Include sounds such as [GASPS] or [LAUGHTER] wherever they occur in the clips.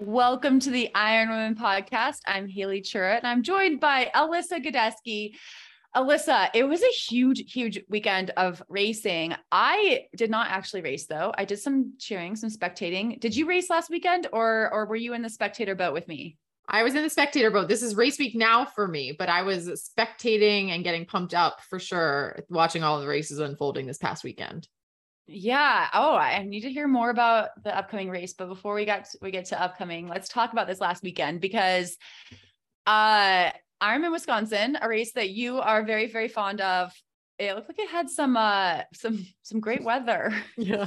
Welcome to the Iron Women podcast. I'm Haley Chura and I'm joined by Alyssa Godesky. Alyssa, it was a huge, huge weekend of racing. I did not actually race though. I did some cheering, some spectating. Did you race last weekend or or were you in the spectator boat with me? I was in the spectator boat. This is race week now for me, but I was spectating and getting pumped up for sure, watching all the races unfolding this past weekend. Yeah. Oh, I need to hear more about the upcoming race. But before we got to, we get to upcoming, let's talk about this last weekend because uh Ironman Wisconsin, a race that you are very, very fond of. It looked like it had some uh some some great weather. [LAUGHS] Yeah.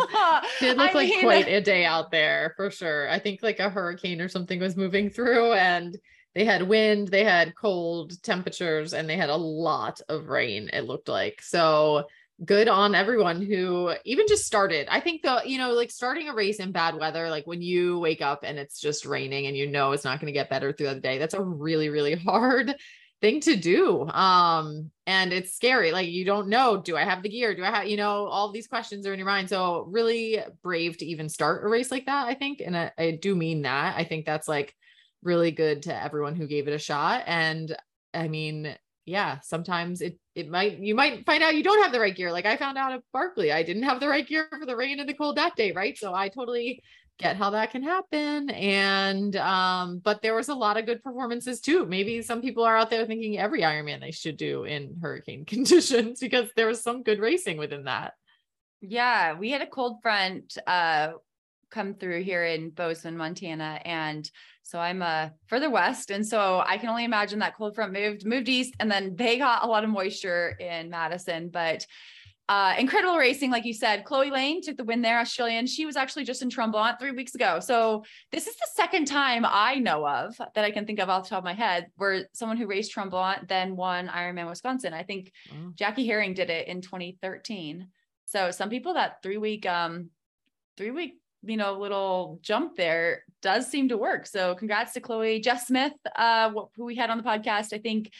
it looked I like mean, quite a day out there for sure. I think like a hurricane or something was moving through and they had wind, they had cold temperatures, and they had a lot of rain, it looked like. So good on everyone who even just started. I think the, you know, like starting a race in bad weather, like when you wake up and it's just raining and you know it's not going to get better throughout the day, that's a really, really hard thing to do. Um, and it's scary. Like you don't know, do I have the gear? Do I have, you know, all these questions are in your mind. So really brave to even start a race like that, I think. And I, I do mean that. I think that's like really good to everyone who gave it a shot. And I mean, yeah, sometimes it it might you might find out you don't have the right gear. Like I found out at Barkley, I didn't have the right gear for the rain and the cold that day, right? So I totally get how that can happen. And um, but there was a lot of good performances too. Maybe some people are out there thinking every Ironman they should do in hurricane [LAUGHS] conditions because there was some good racing within that. Yeah, we had a cold front uh come through here in Bozeman, Montana. And so I'm uh, further west. And so I can only imagine that cold front moved, moved east, and then they got a lot of moisture in Madison. But uh, incredible racing, like you said. Chloe Lane took the win there, Australian. She was actually just in Tremblant three weeks ago. So this is the second time I know of that I can think of off the top of my head where someone who raced Tremblant then won Ironman Wisconsin. I think mm. Jackie Hering did it in 2013. So some people that three week um three week you know, little jump there does seem to work. So congrats to Chloe, Jess Smith, uh, who we had on the podcast. I think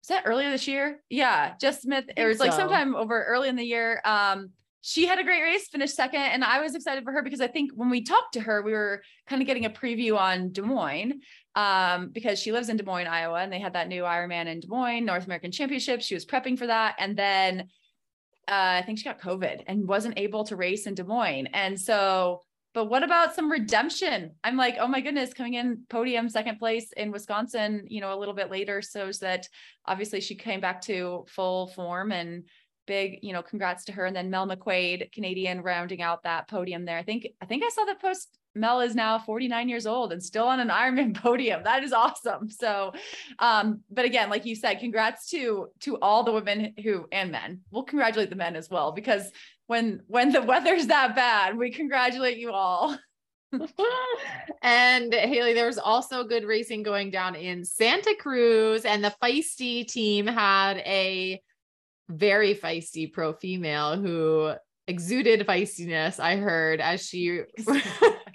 was that earlier this year? Yeah, Jess Smith. It was so. like sometime over early in the year. Um, she had a great race, finished second, and I was excited for her because I think when we talked to her, we were kind of getting a preview on Des Moines um, because she lives in Des Moines, Iowa, and they had that new Ironman in Des Moines North American Championship. She was prepping for that, and then uh, I think she got COVID and wasn't able to race in Des Moines. And so, but what about some redemption? I'm like, oh my goodness, coming in podium second place in Wisconsin, you know, a little bit later shows that obviously she came back to full form and big, you know, congrats to her. And then Mel McQuaid, Canadian, rounding out that podium there. I think, I think I saw the post Mel is now 49 years old and still on an Ironman [LAUGHS] podium. That is awesome. So, um, but again, like you said, congrats to to all the women who and men. We'll congratulate the men as well because when when the [LAUGHS] weather's that bad, we congratulate you all. [LAUGHS] and Haley, there's also good racing going down in Santa Cruz, and the feisty team had a very feisty pro female who exuded feistiness. I heard as she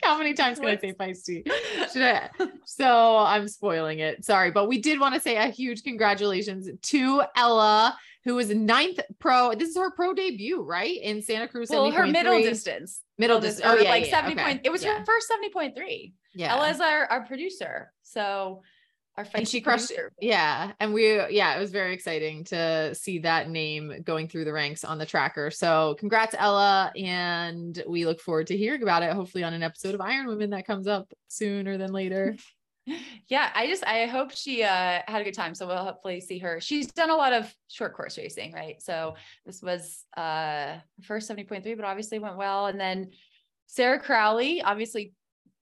[LAUGHS] how many times can I say feisty? [LAUGHS] Should I? So I'm spoiling it. Sorry, but we did want to say a huge congratulations to Ella, who was ninth pro. This is her pro debut, right? In Santa Cruz. Well, her middle distance. Middle, distance. Oh, yeah, like yeah, 70 okay. point. It was yeah. her first 70.3. Yeah. Ella's our, our producer. So our and she crushed it. Yeah. And we, yeah, it was very exciting to see that name going through the ranks on the tracker. So congrats, Ella. And we look forward to hearing about it, hopefully on an episode of Iron Women that comes up sooner than later. [LAUGHS] yeah. I just, I hope she uh, had a good time. So we'll hopefully see her. She's done a lot of short course racing, right? So this was uh first 70.3, but obviously went well. And then Sarah Crowley, obviously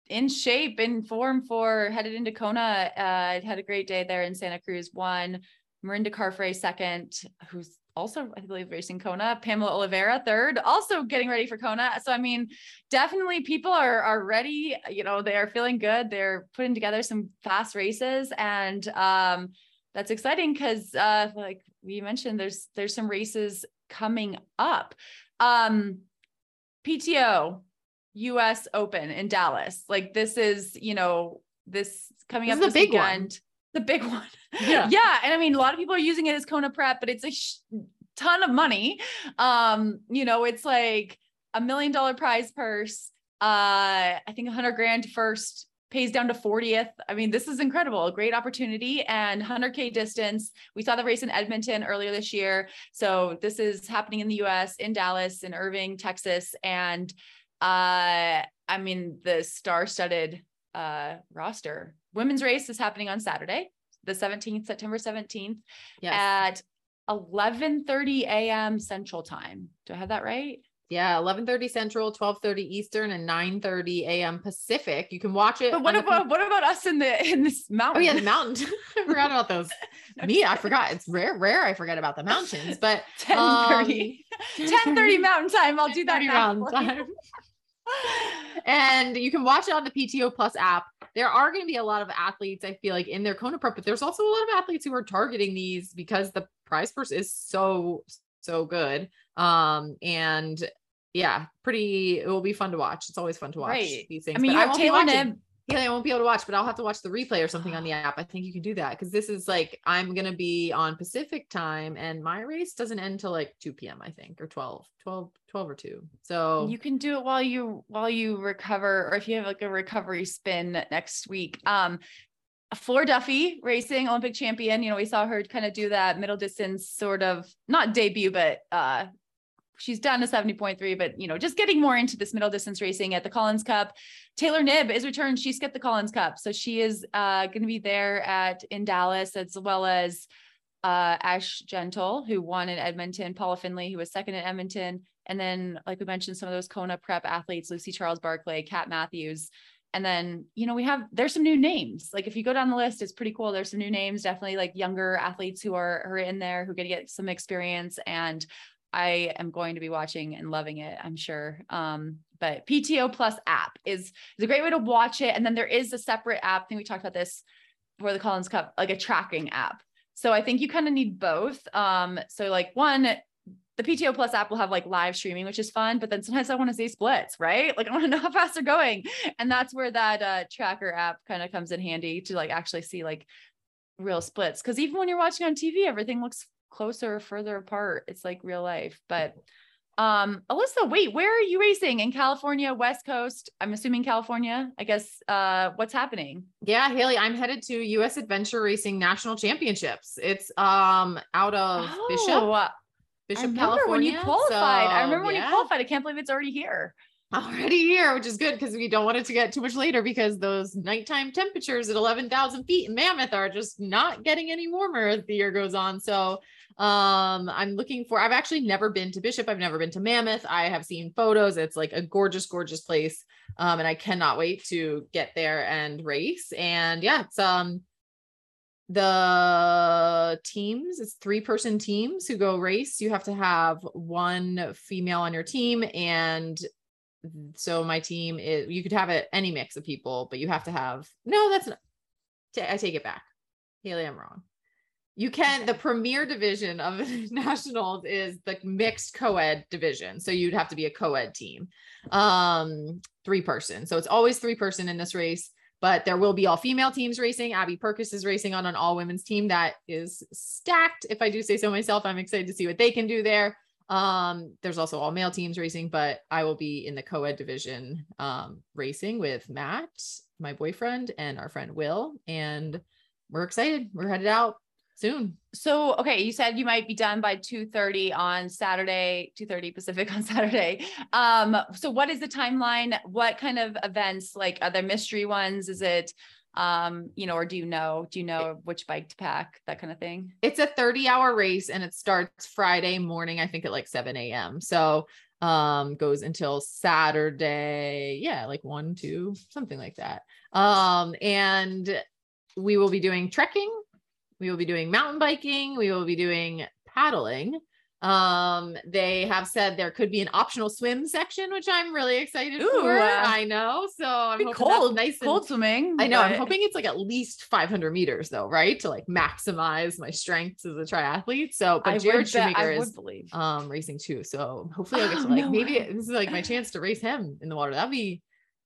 in shape, in form for headed into Kona. Uh, had a great day there in Santa Cruz. One, Mirinda Carfrae second, who's also, I believe, racing Kona. Pamela Oliveira, third, also getting ready for Kona. So, I mean, definitely people are are ready. You know, they are feeling good. They're putting together some fast races, and um, that's exciting because, uh, like we mentioned, there's there's some races coming up. Um, PTO, U.S. Open in Dallas. Like this is, you know, this coming This up is this the big weekend. one. The big [LAUGHS] one. Yeah. yeah. And I mean, a lot of people are using it as Kona prep, but it's a sh- ton of money. Um, you know, it's like a million dollar prize purse. Uh, I think a hundred grand first pays down to 40th. I mean, this is incredible. A great opportunity and 100K distance. We saw the race in Edmonton earlier this year. So this is happening in the US, in Dallas, in Irving, Texas. And uh, I mean, the star studded uh, roster. Women's race is happening on Saturday, the 17th, September 17th Yes. at 11:30 a.m. Central Time. Do I have that right? Yeah. 11:30 Central, 12:30 Eastern, and 9:30 a.m. Pacific. You can watch it. But what on the about what about us in the in this mountain? Oh yeah, the mountain. [LAUGHS] I forgot about those. [LAUGHS] Me, I forgot. It's rare, rare. I forget about the mountains, but [LAUGHS] 10:30. 10:30 um, Mountain Time. I'll do that now. Mountain. Time. and you can watch it on the PTO Plus app. There are going to be a lot of athletes, I feel like, in their Kona prep, but there's also a lot of athletes who are targeting these because the prize purse is so, so good. Um, and yeah, pretty, it will be fun to watch. It's always fun to watch Right. these things. I mean, you have won't be Taylor. Nibb. Yeah, I won't be able to watch, but I'll have to watch the replay or something on the app. I think you can do that because this is like I'm gonna be on Pacific time and my race doesn't end till like 2 p.m. I think or 12, 12, 12 or 2. So You can do it while you while you recover, or if you have like a recovery spin next week. Um, Flora Duffy, racing Olympic champion. You know, we saw her kind of do that middle distance sort of not debut, but uh, she's done a 70.3, but you know, just getting more into this middle distance racing at the Collins Cup. Taylor Nibb is returned. She skipped the Collins Cup. So she is uh, going to be there at in Dallas as well as uh, Ash Gentle, who won in Edmonton, Paula Findlay, who was second in Edmonton. And then, like we mentioned, some of those Kona prep athletes, Lucy Charles Barclay, Kat Matthews. And then, you know, we have, there's some new names. Like if you go down the list, it's pretty cool. There's some new names, definitely like younger athletes who are, are in there, who are to get some experience. And I am going to be watching and loving it, I'm sure. Um, but PTO Plus app is, is a great way to watch it. And then there is a separate app. I think we talked about this for the Collins Cup, like a tracking app. So I think you kind of need both. Um, so like one, the PTO Plus app will have like live streaming, which is fun, but then sometimes I want to see splits, right? Like I want to know how fast they're going. And that's where that uh, tracker app kind of comes in handy to like actually see like real splits. Cause even when you're watching on TV, everything looks closer or further apart. It's like real life. But um, Alyssa, wait, where are you racing in California, West Coast? I'm assuming California. I guess uh what's happening? yeah, Haley, I'm headed to US Adventure Racing National Championships. It's um out of Bishop, Oh, I Bishop, remember California. when you qualified. I remember when you qualified. I can't believe it's already here. already here, which is good because we don't want it to get too much later because those nighttime temperatures at 11,000 feet in Mammoth are just not getting any warmer as the year goes on. So um I'm looking for I've actually never been to Bishop. I've never been to Mammoth. I have seen photos. It's like a gorgeous, gorgeous place. Um, and I cannot wait to get there and race. And yeah, it's um the teams it's three person teams who go race you have to have one female on your team and so my team is you could have it any mix of people but you have to have no that's not i take it back haley i'm wrong you can the premier division of [LAUGHS] nationals is the mixed co-ed division so you'd have to be a co-ed team um three person so it's always three person in this race but there will be all female teams racing. Abby Perkis is racing on an all women's team that is stacked. If I do say so myself, I'm excited to see what they can do there. Um, there's also all male teams racing, but I will be in the co-ed division um, racing with Matt, my boyfriend, and our friend Will. And we're excited. We're headed out soon. So, okay, you said you might be done by 2:30 on Saturday, 2:30 Pacific [LAUGHS] on Saturday. Um, so what is the timeline? What kind of events like are there mystery ones? Is it um, you know, or do you know, do you know which bike to pack, that kind of thing? It's a 30 hour race and it starts Friday morning, I think at like 7 a.m. So um goes until Saturday, yeah, like one, two, something like that. Um, and we will be doing trekking, we will be doing mountain biking, we will be doing paddling. Um, they have said there could be an optional swim section, which I'm really excited Ooh, for. uh, I know. So I'm Be hoping cold, nice and cold swimming. I know. I'm hoping it's like at least 500 meters though, right? To like maximize my strengths as a triathlete. So, but I Jared Shoemaker is believe. um racing too. So hopefully I'll get to Oh, [GASPS] like no maybe way. this is like my chance to race him in the water. That'd be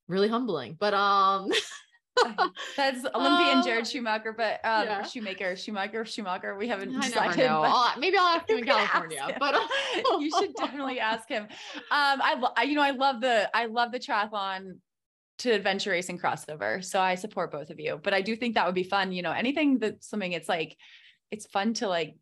really humbling. But um [LAUGHS] [LAUGHS] That's Olympian Uh, Jared Schumacher, but um yeah. Shoemaker, Schumacher, Schumacher. We haven't I never decided. know. but- I'll, maybe I'll ask [LAUGHS] him in California. him. But [LAUGHS] you should definitely ask him. Um, I, I, you know, I love the, I love the triathlon to adventure racing crossover. So I support both of you, but I do think that would be fun. You know, anything that swimming, it's like, it's fun to like,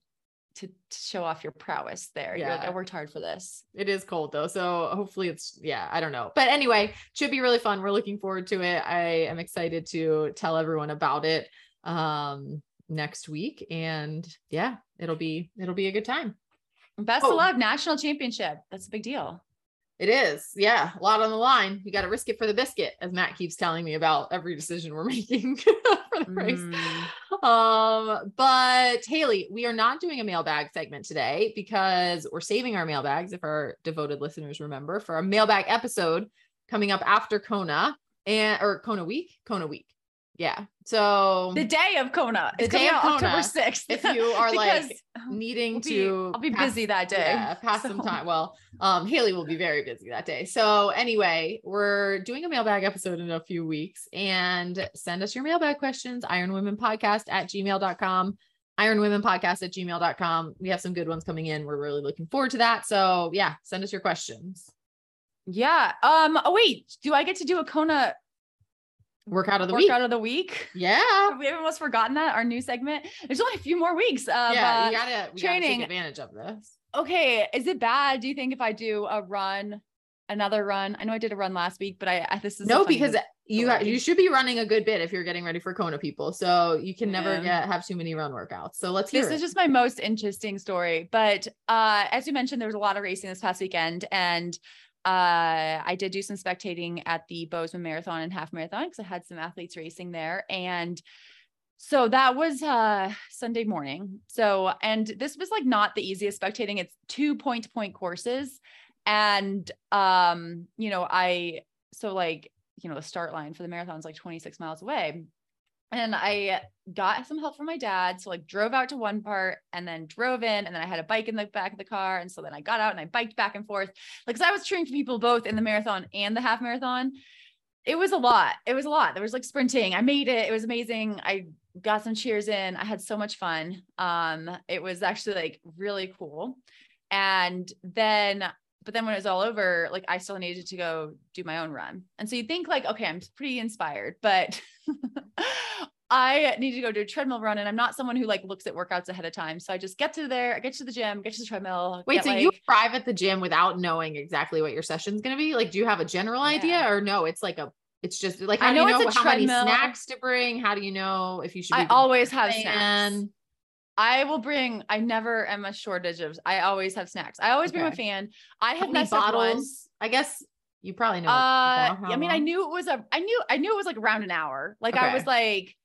to, to show off your prowess there. You're like, Yeah. I worked hard for this. It is cold though. So hopefully it's yeah, I don't know. But anyway, should be really fun. We're looking forward to it. I am excited to tell everyone about it um next week and yeah, it'll be it'll be a good time. Best Oh. of luck, national championship. That's a big deal. It is. Yeah, a lot on the line. You got to risk it for the biscuit as Matt keeps telling me about every decision we're [LAUGHS] making [LAUGHS] for the race. Mm. Um, but Haley, we are not doing a mailbag segment today because we're saving our mailbags, if our devoted listeners remember, for a mailbag episode coming up after Kona and or Kona week, Kona week. Yeah. So The day of Kona. The day of out October 6th. if you are [LAUGHS] like needing we'll be- to I'll be pass- busy that day. yeah, pass some time. Well, um, Haley will be very busy that day. So anyway, we're doing a mailbag episode in a few weeks and send us your mailbag questions, Iron Women Podcast at gmail.com. Iron Women Podcast at gmail.com. We have some good ones coming in. We're really looking forward to that. So yeah, send us your questions. Yeah. Um. Oh wait. Do I get to do a Kona Workout of the workout week. of the week? Yeah. Have we almost forgotten that our new segment? There's only a few more weeks of yeah. uh, You gotta, we gotta take advantage of this. okay. Is it bad? Do you think if I do a run, another run? I know I did a run last week, but I, I this is No, because you you should be running a good bit if you're getting ready for Kona people. So you can never get have too many run workouts. So let's hear this it. is just my most interesting story. But uh, as you mentioned, there was a lot of racing this past weekend, and uh, I did do some spectating at the Bozeman Marathon and half marathon because I had some athletes racing there, and so that was uh Sunday morning. So and this was like not the easiest spectating. It's two point to point courses, and um, you know, I so like you know the start line for the marathon is like 26 miles away and I got some help from my dad. So like drove out to one part and then drove in and then I had a bike in the back of the car. And so then I got out and I biked back and forth. Like, I was cheering for people both in the marathon and the half marathon. It was a lot. It was a lot. There was like sprinting. I made it. It was amazing. I got some cheers in. I had so much fun. Um, it was actually like really cool. And then but then when it was all over, like I still needed to go do my own run. And so you think like, okay, I'm pretty inspired, but [LAUGHS] I need to go do a treadmill run. And I'm not someone who like looks at workouts ahead of time. So I just get to there, I get to the gym, get to the treadmill. Wait, get, so like- you arrive at the gym without knowing exactly what your session's gonna be? Like, do you have a general idea Yeah. or no? It's like a it's just like I how do you know know it's a how many treadmill. snacks to bring? How do you know if you should be I always have plan? snacks. I will bring, I never am a shortage of, I always have snacks. I always bring a fan. I have many messed up bottles? I guess you probably know. Uh, I mean, I knew it was a, I knew, I knew it was like around an hour. Like I was like,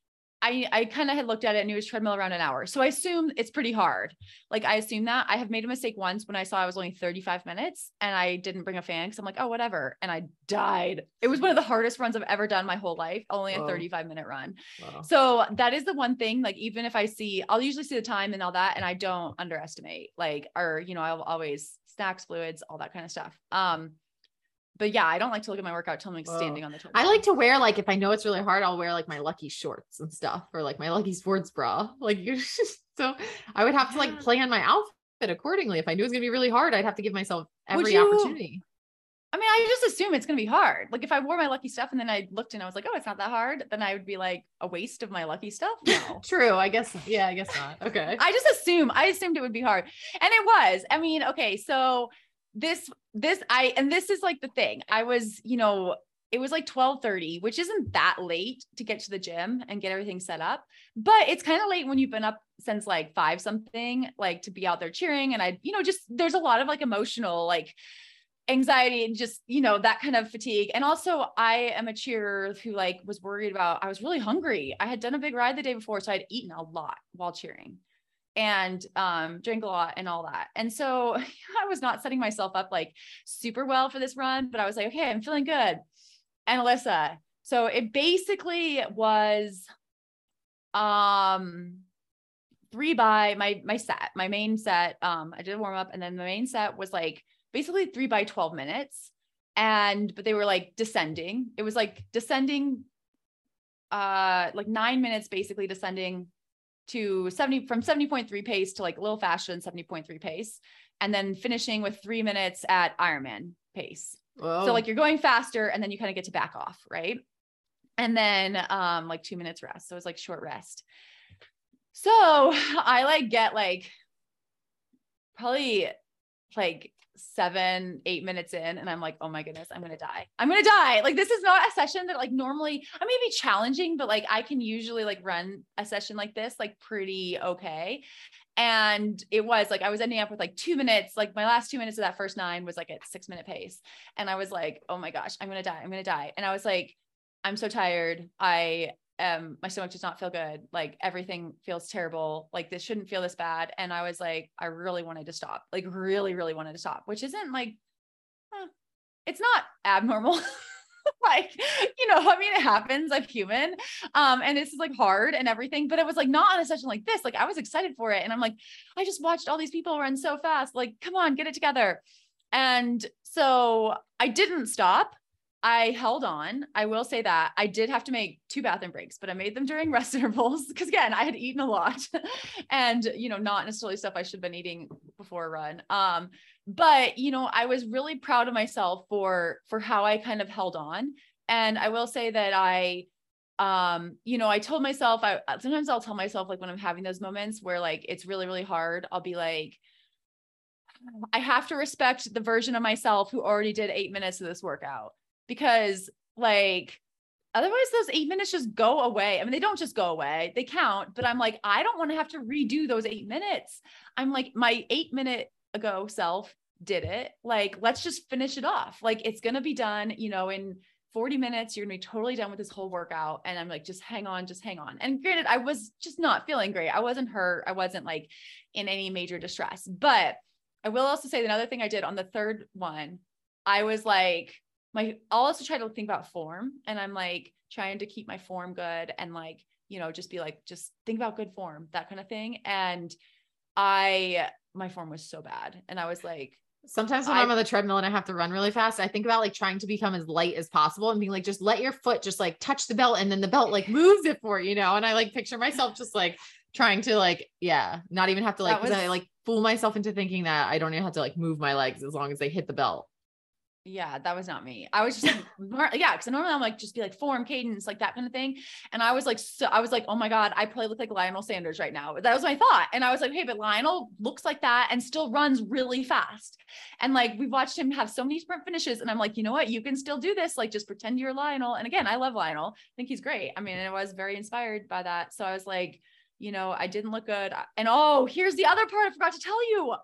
I, I kind of had looked at it and it was treadmill around an hour. So I assume it's pretty hard. Like I assume that I have made a mistake once when I saw I was only 35 minutes and I didn't bring a fan because I'm like, oh, whatever. And I died. It was one of the hardest runs I've ever done my whole life, only a 35 minute run. Wow. So that is the one thing, like, even if I see, I'll usually see the time and all that, and I don't underestimate, like, or, you know, I'll always snacks, fluids, all that kind of stuff. Um, but yeah, I don't like to look at my workout till I'm like standing on the I like to wear like if I know it's really hard, I'll wear like my lucky shorts and stuff or like my lucky sports bra. [LAUGHS] Like you [LAUGHS] so I would have to like plan my outfit accordingly. If I knew it was gonna be really hard, I'd have to give myself every you- opportunity. I mean, I just assume it's gonna be hard. Like if I wore my lucky stuff and then I looked and I was like, oh, it's not that hard, then I would be like a waste of my lucky stuff. No. [LAUGHS] True. I guess yeah, I guess not. Okay. I just assume I assumed it would be hard. And it was. I mean, okay, so this this I and this is like the thing. I was, you know, it was like 12:30, which isn't that late to get to the gym and get everything set up. But it's kind of late when you've been up since like 5 something, like to be out there cheering and I, you know, just there's a lot of like emotional like anxiety and just you know that kind of fatigue and also i am a cheerer who like was worried about i was really hungry i had done a big ride the day before so i'd eaten a lot while cheering and um drank a lot and all that. And so [LAUGHS] I was not setting myself up like super well for this run, but I was like, okay, I'm feeling good. And Alyssa, so it basically was um three by my my set, my main set. Um, I did a warm up, and then the main set was like basically three by 12 minutes. And but they were like descending. It was like descending uh like nine minutes basically descending to 70 from 70.3 pace to like a little faster than 70.3 pace and then finishing with three minutes at ironman pace. Whoa. so like you're going faster and then you kind of get to back off right? And then um like two minutes rest. So it's like short rest. So [SIGHS] i like get like probably like seven, eight minutes in, and I'm like, oh my goodness, I'm gonna die. I'm gonna die. Like this is not a session that like normally I may be challenging, but like I can usually like run a session like this like pretty okay. And it was like I was ending up with like two minutes, like my last two minutes of that first nine was like at six minute pace. And I was like, oh my gosh, I'm gonna die, I'm gonna die. And I was like, I'm so tired. I um my stomach does not feel good. Like everything feels terrible. Like this shouldn't feel this bad. And i was like i really wanted to stop. Like really really wanted to stop which isn't like huh, it's not abnormal. [LAUGHS] Like you know i mean it happens. I'm human. Um and this is like hard and everything but it was like not on a session like this. Like i was excited for it. And i'm like i just watched all these people run so fast. Like come on get it together. And so i didn't stop I held on. I will say that I did have to make two bathroom breaks, but I made them during [LAUGHS] rest intervals because again, I had eaten a lot [LAUGHS] and you know, not necessarily stuff I should have been eating before a run. Um, but you know, I was really proud of myself for for how I kind of held on. And I will say that I um, you know, I told myself I sometimes I'll tell myself like when I'm having those moments where like it's really, really hard, I'll be like, I have to respect the version of myself who already did eight minutes of this workout because like otherwise those eight minutes just go away. I mean, they don't just go away, they count, but I'm like, I don't want to have to redo those eight minutes. I'm like, my eight minute ago self did it. Like, let's just finish it off. Like, it's going to be done, you know, in 40 minutes, you're to be totally done with this whole workout. And I'm like, just hang on, just hang on. And granted, I was just not feeling great. I wasn't hurt. I wasn't like in any major distress. But I will also say another thing I did on the third one, I was like, my I'll also try to think about form and I'm like trying to keep my form good and like, you know, just be like, just think about good form, that kind of thing. And I my form was so bad. And I was like, Sometimes when I, am on the treadmill and I have to run really fast, I think about like trying to become as light as possible and being like, just let your foot just like touch the belt and then the belt like moves it for you know. And I like picture myself just like trying to like, yeah, not even have to like, was, I like fool myself into thinking that I don't even have to like move my legs as long as they hit the belt. Yeah, that was not me. I was just [LAUGHS] like, yeah, because normally I'm like, just be like form, cadence, like that kind of thing. And I was like, so I was like, oh my God, I probably look like Lionel Sanders right now. That was my thought. And I was like, hey, but Lionel looks like that and still runs really fast. And like, we've watched him have so many sprint finishes. And I'm like, you know what? You can still do this. Like, just pretend you're Lionel. And again, I love Lionel. I think he's great. I mean, I was very inspired by that. So I was like, you know, I didn't look good. And oh, here's the other part I forgot to tell you.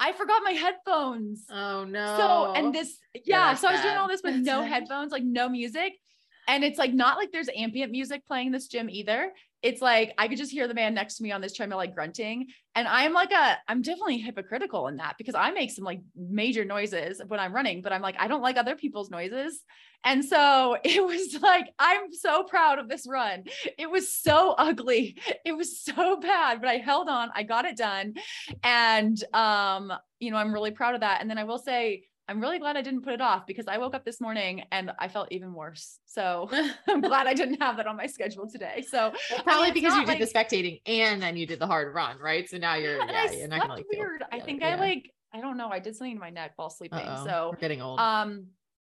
I forgot my headphones. Oh no. So and this yeah, so. I was doing all this with no headphones, like no music. And it's like not like there's ambient music playing this gym either. It's like I could just hear the man next to me on this treadmill like grunting. And I'm like a I'm definitely hypocritical in that because I make some like major noises when I'm running, but I'm like I don't like other people's noises. And so [LAUGHS] it was like, I'm so proud of this run. It was so ugly. It was so bad, but I held on. I got it done. And, um, you know, I'm really proud of that. And then I will say, I'm really glad I didn't put it off because I woke up this morning and I felt even worse. So [LAUGHS] [LAUGHS] I'm glad I didn't have that on my schedule today. So well, probably I mean, because you did the spectating and then you did the hard run, right? So now you're, yeah, you're not gonna like weird. I think yeah. I like, I don't know. I did something to my neck while sleeping. Uh-oh. So we're getting old. Um,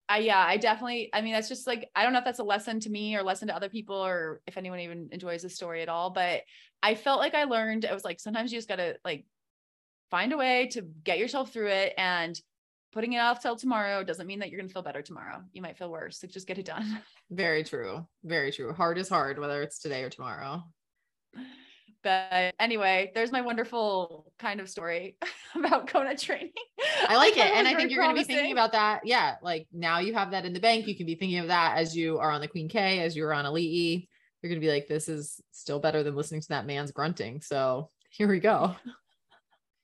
I yeah, I definitely. I mean, that's just like I don't know if that's a lesson to me or lesson to other people or if anyone even enjoys the story at all. But I felt like I learned. It was like sometimes you just gotta like find a way to get yourself through it and putting it off till tomorrow doesn't mean that you're gonna feel better tomorrow. You might feel worse. So just get it done. [LAUGHS] Very true. Very true. Hard is hard, whether it's today or tomorrow. But anyway, there's my wonderful kind of story [LAUGHS] about Kona training. I like it. And I think you're going to be thinking about that. Yeah. Like now you have that in the bank. You can be thinking of that as you are on the Queen K, as you're on Elite E. you're going to be like, this is still better than listening to that man's grunting. So here we go.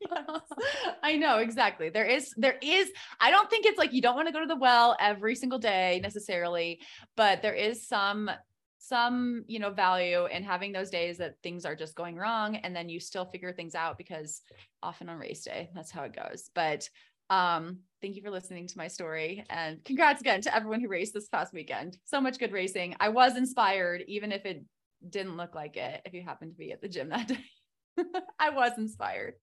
[LAUGHS] I know exactly. There is, there is, I don't think it's like you don't want to go to the well every single day necessarily, but there is some, some, you know, value in having those days that things are just going wrong. And then you still figure things out because often on race day, that's how it goes. But um, thank you for listening to my story and congrats again to everyone who raced this past weekend. So much good racing. I was inspired, even if it didn't look like it, if you happened to be at the gym that [LAUGHS] day. I was inspired.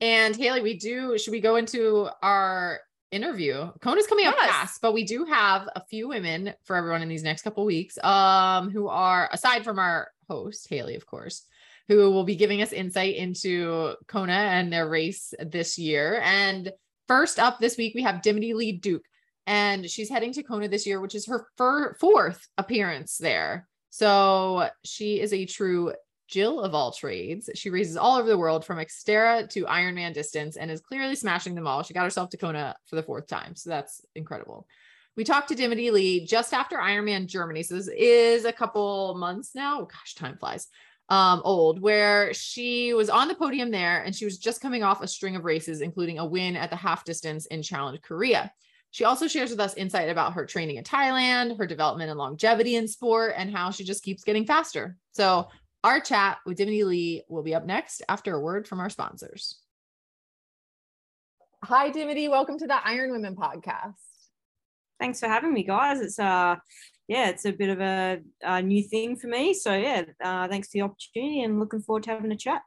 And Haley, we do, should we go into our interview? Kona's coming yes. up fast, but we do have a few women for everyone in these next couple weeks um, who are, aside from our host, Haley, of course, who will be giving us insight into Kona and their race this year. And first up this week, we have Dimity Lee Duke, and she's heading to Kona this year, which is her fir- fourth appearance there. So she is a true Jill of all trades. She races all over the world from Xterra to Ironman distance and is clearly smashing them all. She got herself to Kona for the fourth time. So that's incredible. We talked to Dimity Lee just after Ironman Germany. So this is a couple months now. Oh, gosh, time flies. Um, old, where she was on the podium there and she was just coming off a string of races, including a win at the half distance in Challenge Korea. She also shares with us insight about her training in Thailand, her development and longevity in sport, and how she just keeps getting faster. So our chat with Dimity Lee will be up next after a word from our sponsors. Hi, Dimity. Welcome to the Iron Women podcast. Thanks for having me, guys. It's uh, yeah, it's a bit of a, a new thing for me. So yeah, uh, thanks for the opportunity and looking forward to having a chat.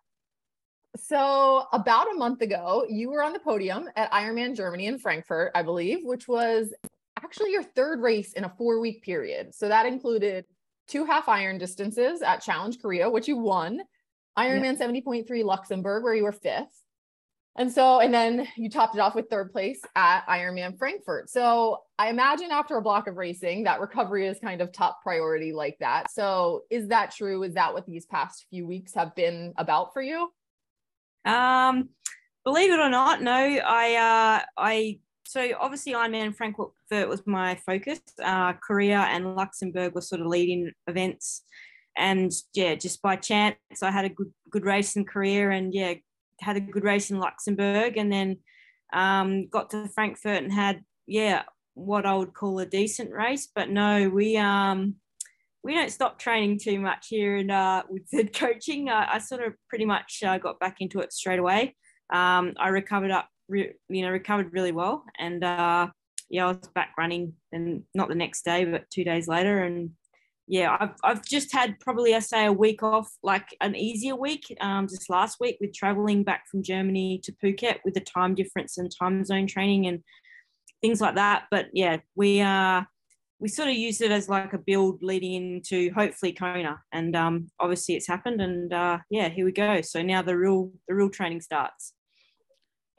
So about a month ago, you were on the podium at Ironman Germany in Frankfurt, I believe, which was actually your third race in a four week period. So that included two half iron distances at Challenge Korea, which you won, Ironman yeah. 70.3 Luxembourg, where you were fifth. And so, and then you topped it off with third place at Ironman Frankfurt. So I imagine after a block of racing, that recovery is kind of top priority like that. So is that true? Is that what these past few weeks have been about for you? Um, believe it or not, no, I, uh, I so obviously Ironman Frankfurt was my focus. Uh, Korea and Luxembourg were sort of leading events, and yeah, just by chance I had a good good race in Korea, and yeah, had a good race in Luxembourg, and then um, got to Frankfurt and had yeah what I would call a decent race. But no, we um we don't stop training too much here and uh, with [LAUGHS] the coaching. I, I sort of pretty much uh, got back into it straight away. Um, I recovered up re- you know, recovered really well. And uh, yeah, I was back running, and not the next day, but two days later. And yeah, I've, I've just had probably I say a week off, like an easier week, um, just last week with traveling back from Germany to Phuket with the time difference and time zone training and things like that. But yeah, we uh we sort of used it as like a build leading into hopefully Kona, and um, obviously it's happened, and uh, yeah, here we go. So now the real the real training starts.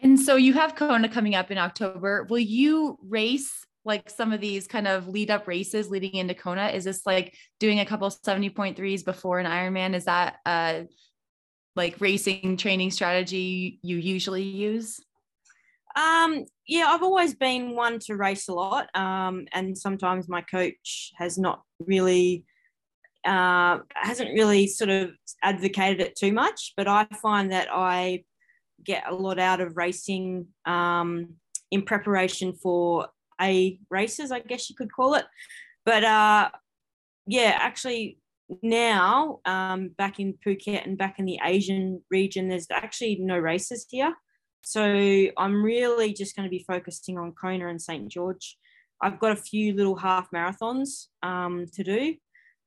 And so you have Kona coming up in October. Will you race like some of these kind of lead up races leading into Kona? Is this like doing a couple 70.3s before an Ironman? Is that a like racing training strategy you usually use? Um, yeah, I've always been one to race a lot. Um, and sometimes my coach has not really uh, hasn't really sort of advocated it too much, but I find that I get a lot out of racing um, in preparation for a races, I guess you could call it. But uh, yeah, actually now um, back in Phuket and back in the Asian region, there's actually no races here. So I'm really just going to be focusing on Kona and St. George. I've got a few little half marathons um, to do,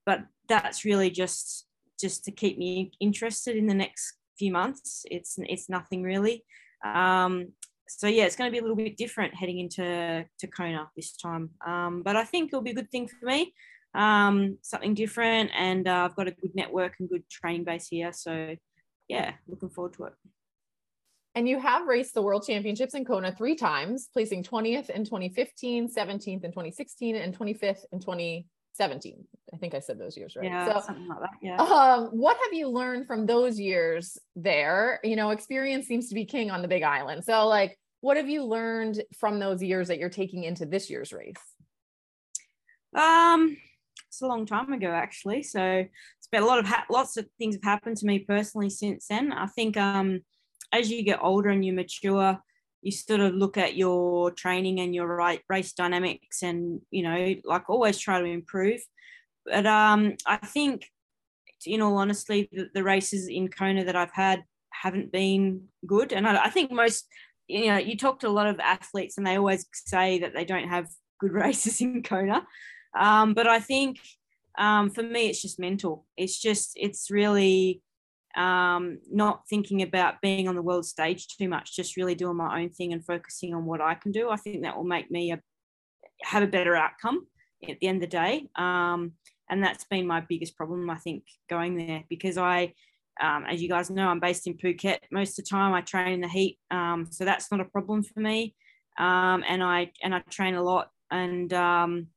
but that's really just just to keep me interested in the next few months. It's it's nothing really. Um, so yeah, it's going to be a little bit different heading into to Kona this time. Um, but I think it'll be a good thing for me. Um, something different, and uh, I've got a good network and good training base here. So yeah, looking forward to it. And you have raced the World Championships in Kona three times, placing 20th in 2015, 17th in 2016, and 25th in 20 17 i think i said those years right. Yeah so something like that yeah. um what have you learned from those years there? You know experience seems to be king on the big island. So like what have you learned from those years that you're taking into this year's race? Um it's a long time ago actually. So it's been a lot of ha- lots of things have happened to me personally since then. I think um, as you get older and you mature, you sort of look at your training and your right race dynamics, and you know, like always try to improve. But um, I think, in all honesty, the, the races in Kona that I've had haven't been good, and I, I think most you know, you talk to a lot of athletes and they always say that they don't have good [LAUGHS] races in Kona. Um, but I think um, for me, it's just mental. It's just, it's really um, not thinking about being on the world stage too much, just really doing my own thing and focusing on what I can do. I think that will make me a, have a better outcome at the end of the day. Um, and that's been my biggest problem, I think, going there because I, um, as you guys know, I'm based in Phuket. Most of the time, I train in the heat, um, so that's not a problem for me. Um, and I and I train a lot, and um,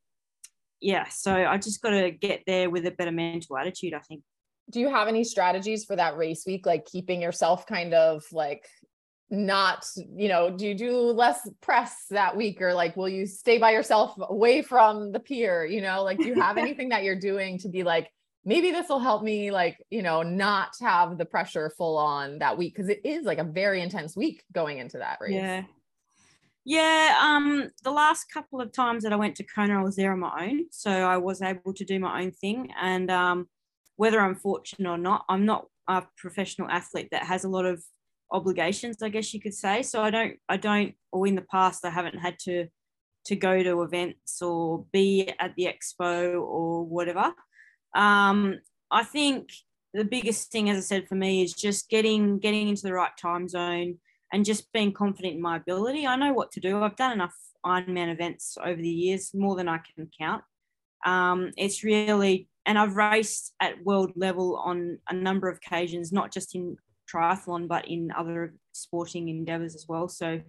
yeah, so I just got to get there with a better mental attitude. I think. Do you have any strategies for that race week, like keeping yourself kind of like not, you know, do you do less press that week, or like will you stay by yourself away from the pier? You know, like do you have [LAUGHS] anything that you're doing to be like maybe this will help me like you know not have the pressure full on that week because it is like a very intense week going into that race yeah yeah um the last couple of times that i went to kona i was there on my own so i was able to do my own thing and um whether i'm fortunate or not i'm not a professional athlete that has a lot of obligations i guess you could say so i don't i don't or in the past i haven't had to to go to events or be at the expo or whatever um, I think the biggest thing, as I said, for me is just getting getting into the right time zone and just being confident in my ability. I know what to do. I've done enough Ironman events over the years, more than I can count. Um, it's really, and I've raced at world level on a number of occasions, not just in triathlon, but in other sporting endeavors as well. So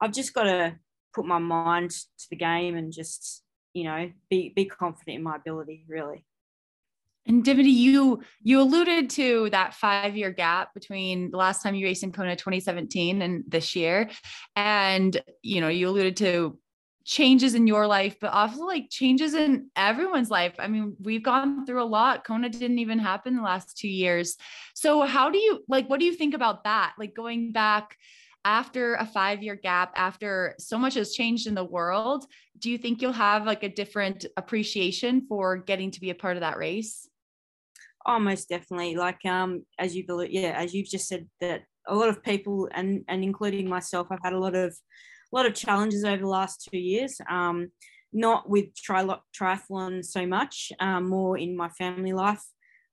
I've just got to put my mind to the game and just, you know, be, be confident in my ability, really. And Dimity, you you alluded to that five year gap between the last time you raced in Kona 2017 and this year, and you know you alluded to changes in your life, but also like changes in everyone's life. I mean, we've gone through a lot. Kona didn't even happen the last two years. So how do you like? What do you think about that? Like going back after a five year gap, after so much has changed in the world, do you think you'll have like a different appreciation for getting to be a part of that race? Oh, most definitely. Like um, as you've yeah, as you've just said that a lot of people and and including myself, I've had a lot of a lot of challenges over the last two years. Um, not with tri- triathlon so much, um, more in my family life.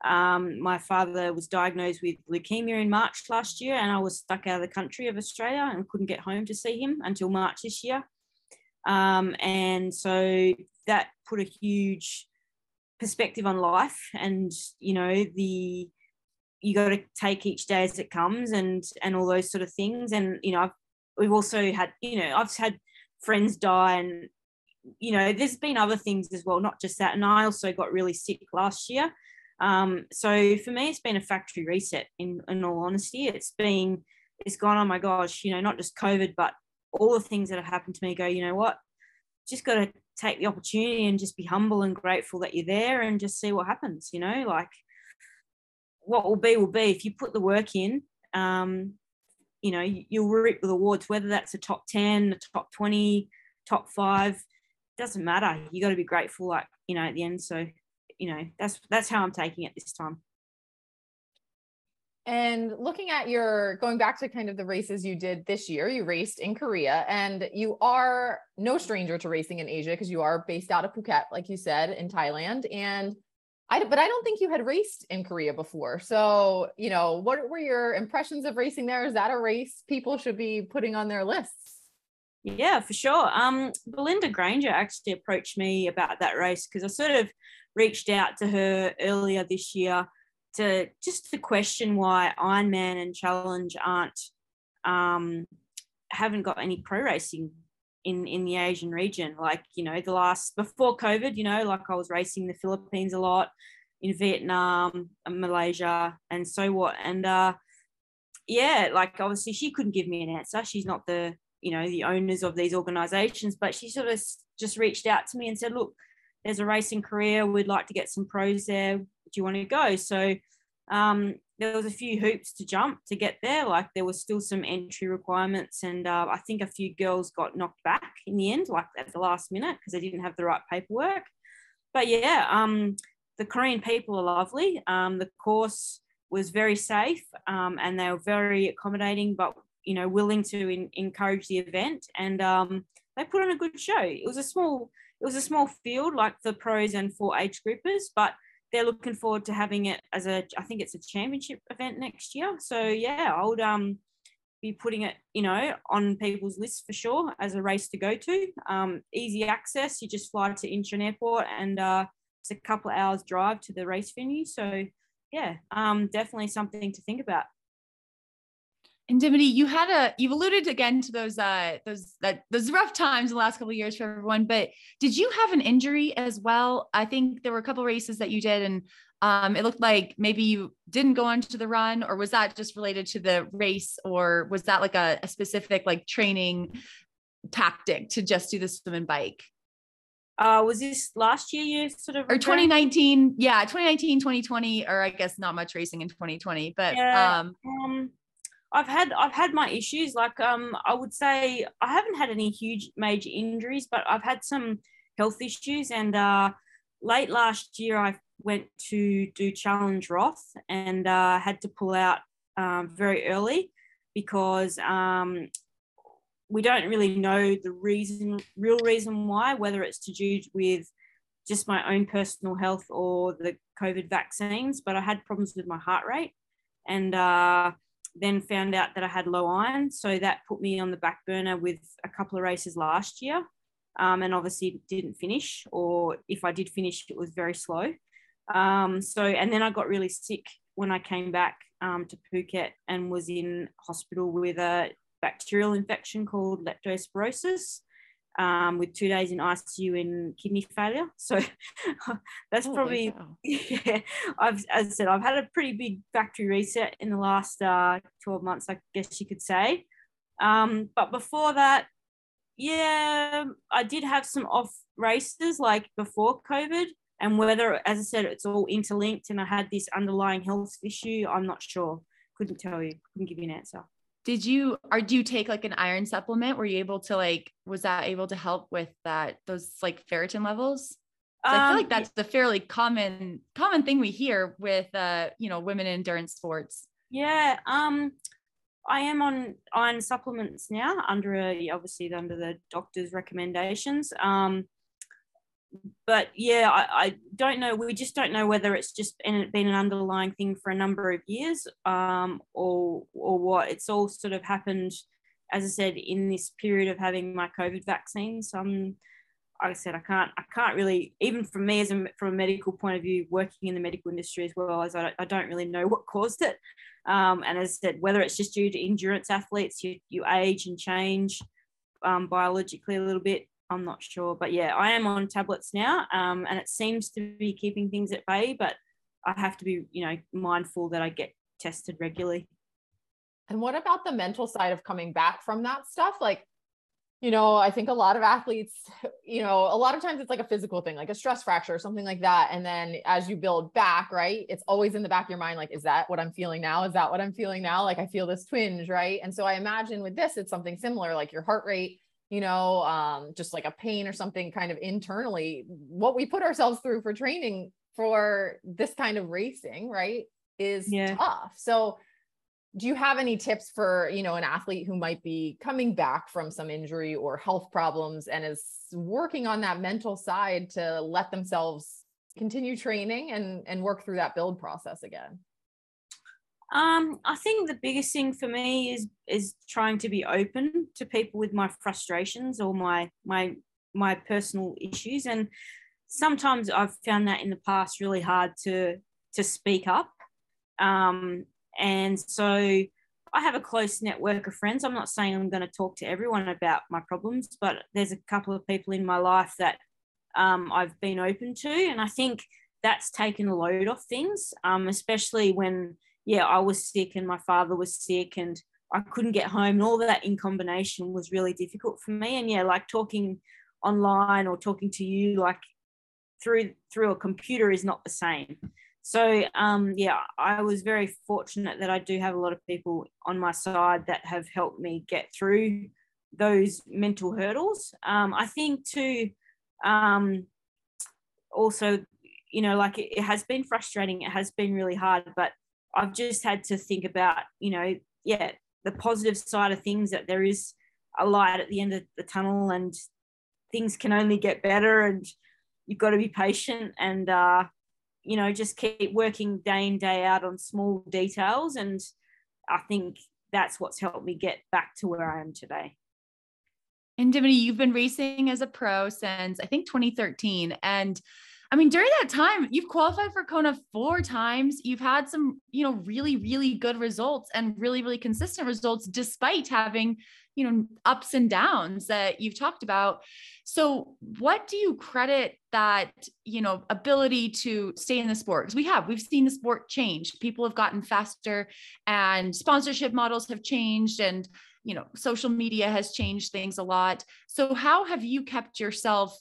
Um, my father was diagnosed with leukemia in March last year, and I was stuck out of the country of Australia and couldn't get home to see him until March this year. Um, and so that put a huge perspective on life and you know the you got to take each day as it comes and and all those sort of things and you know I've, we've also had you know I've had friends die and you know there's been other things as well not just that. And I also got really sick last year. Um, so for me it's been a factory reset in in all honesty. It's been it's gone oh my gosh you know not just covid but all the things that have happened to me go you know what? Just got to take the opportunity and just be humble and grateful that you're there and just see what happens you know? Like what will be will be. If you put the work in um you know you'll reap the awards whether that's a top 10 a top 20 top 5 doesn't matter. You got to be grateful like you know at the end. So you know that's that's how i'm taking it this time. And looking at your going back to kind of the races you did this year, you raced in Korea and you are no stranger to racing in Asia because you are based out of Phuket, like you said, in Thailand. And I, but I don't think you had raced in Korea before. So, you know, what were your impressions of racing there? Is that a race people should be putting on their lists? Yeah, for sure. Um, Belinda Granger actually approached me about that race because I sort of reached out to her earlier this year to just to question why Ironman and Challenge aren't um, haven't got any pro racing in in the Asian region. Like you know, the last before COVID, you know, like I was racing the Philippines a lot, in Vietnam, and Malaysia, and so what. And uh, yeah, like obviously she couldn't give me an answer. She's not the you know the owners of these organizations, but she sort of just reached out to me and said, look there's a race in Korea. We'd like to get some pros there. Do you want to go? So um, there was a few hoops to jump to get there. Like there was still some entry requirements, and uh, I think a few girls got knocked back in the end, like at the last minute, because they didn't have the right paperwork. But yeah, um, the Korean people are lovely. Um, the course was very safe, um, and they were very accommodating, but you know, willing to in, encourage the event, and um, they put on a good show. It was a small, it was a small field, like the pros and for age groupers, but they're looking forward to having it as a I think it's a championship event next year. So yeah, I would um be putting it, you know, on people's lists for sure as a race to go to. Um, easy access, you just fly to Incheon Airport and uh, it's a couple hours drive to the race venue. So yeah, um, definitely something to think about. And Dimity, you had a you've alluded again to those uh those that those rough times the last couple of years for everyone, but did you have an injury as well? I think there were a couple races that you did and um it looked like maybe you didn't go on to the run or was that just related to the race or was that like a, a specific like training tactic to just do the swim and bike? Uh, was this last year you sort of or 2019 yeah 2019 2020 or i guess not much racing in 2020 but yeah, um, um I've had I've had my issues. Like um, I would say I haven't had any huge major injuries, but I've had some health issues. And uh, late last year, I went to do Challenge Roth and uh, had to pull out um, very early because um, we don't really know the reason, real reason why, whether it's to do with just my own personal health or the COVID vaccines. But I had problems with my heart rate, and uh, then found out that I had low iron. So that put me on the back burner with a couple of races last year. Um, and obviously didn't finish, or if I did finish, it was very slow. Um, so, and then I got really sick when I came back um, to Phuket and was in hospital with a bacterial infection called leptospirosis um, with two days in ICU and kidney failure. [LAUGHS] So that's oh, probably, [LAUGHS] yeah, I've, as I said, I've had a pretty big factory reset in the last uh, 12 months, I guess you could say. Um, but before that, yeah, I did have some off races like before COVID. And whether, as I said, it's all interlinked and I had this underlying health issue, I'm not sure. Couldn't tell you, couldn't give you an answer did you or do you take like an iron supplement? Were you able to like was that able to help with that those like ferritin levels? Um, i feel like um, that's the fairly common common thing we hear with uh you know women in endurance sports. Yeah um i am on iron supplements now under a obviously under the doctor's recommendations. Um but yeah, I, I, don't know. We just don't know whether it's just been, been an underlying thing for a number of years, um, or or what. It's all sort of happened, as I said, in this period of having my COVID vaccines. Um, like I said, I can't, I can't really, even from me as a, from a medical point of view, working in the medical industry as well as I, I don't really know what caused it. Um, and as I said, whether it's just due to endurance athletes, you, you age and change um, biologically a little bit, I'm not sure, but yeah, I am on tablets now, um, and it seems to be keeping things at bay. But I have to be, you know, mindful that I get tested regularly. And what about the mental side of coming back from that stuff? Like, you know, I think a lot of athletes, [LAUGHS] you know, a lot of times it's like a physical thing, like a stress fracture or something like that. And then as you build back, right, it's always in the back of your mind, like, is that what I'm feeling now? Is that what I'm feeling now? Like, I feel this twinge, right? And so I imagine with this, it's something similar, like your heart rate you know, um, just like a pain or something kind of internally, what we put ourselves through for training for this kind of racing, right, is yeah. tough. So, do you have any tips for you know an athlete who might be coming back from some injury or health problems and is working on that mental side to let themselves continue training and and work through that build process again um, I think the biggest thing for me is is trying to be open to people with my frustrations or my my my personal issues, and sometimes I've found that in the past really hard to to speak up. Um, and so I have a close network of friends. I'm not saying I'm going to talk to everyone about my problems, but there's a couple of people in my life that um, I've been open to, and I think that's taken a load off things, um, especially when yeah, I was sick and my father was sick and I couldn't get home and all that in combination was really difficult for me. And yeah, like talking online or talking to you like through through a computer is not the same. So um, yeah, I was very fortunate that I do have a lot of people on my side that have helped me get through those mental hurdles. Um, I think too, um, also, you know, like it, it has been frustrating. It has been really hard, but I've just had to think about, you know, yeah, the positive side of things that there is a light at the end of the tunnel and things can only get better and you've got to be patient and uh, you know just keep working day in day out on small details and i think that's what's helped me get back to where i am today and Dimity, you've been racing as a pro since I think 2013. And I mean, during that time, you've qualified for Kona four times. You've had some, you know, really, really good results and really, really consistent results, despite having, you know, ups and downs that you've talked about. So, what do you credit that, you know, ability to stay in the sport? Because we have, we've seen the sport change. People have gotten faster and sponsorship models have changed and, you know, social media has changed things a lot. So, how have you kept yourself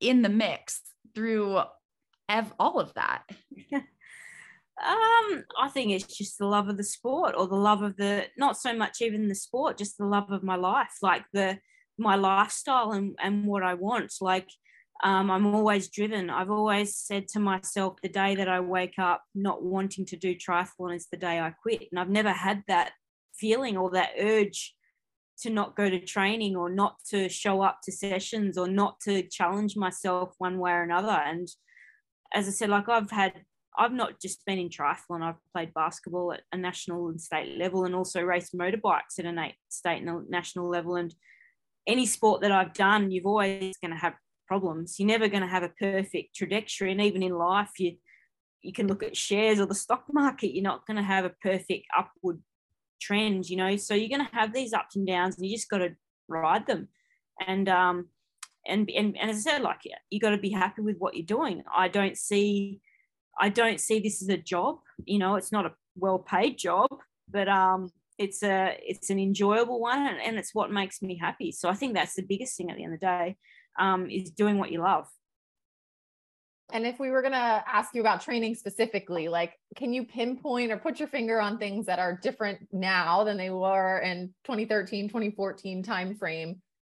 in the mix through ev- all of that? [LAUGHS] Um, I think it's just the love of the sport or the love of the not so much even the sport, just the love of my life, like the my lifestyle and, and what I want. Like um, I'm always driven. I've always said to myself, the day that I wake up not wanting to do triathlon is the day I quit. And I've never had that feeling or that urge to not go to training or not to show up to sessions or not to challenge myself one way or another. And as I said, like I've had, I've not just been in triathlon, I've played basketball at a national and state level and also raced motorbikes at a state and national level. And any sport that I've done, you've always going to have problems. You're never going to have a perfect trajectory. And even in life, you, you can look at shares or the stock market, you're not going to have a perfect upward trend, you know. So you're going to have these ups and downs, and you just got to ride them. And um, and and and as I said, like you got to be happy with what you're doing. I don't see, I don't see this as a job. You know, it's not a well-paid job, but um, it's a it's an enjoyable one, and, and it's what makes me happy. So I think that's the biggest thing at the end of the day, um, is doing what you love. And if we were going to ask you about training specifically, like, can you pinpoint or put your finger on things that are different now than they were in 2013, 2014 timeframe?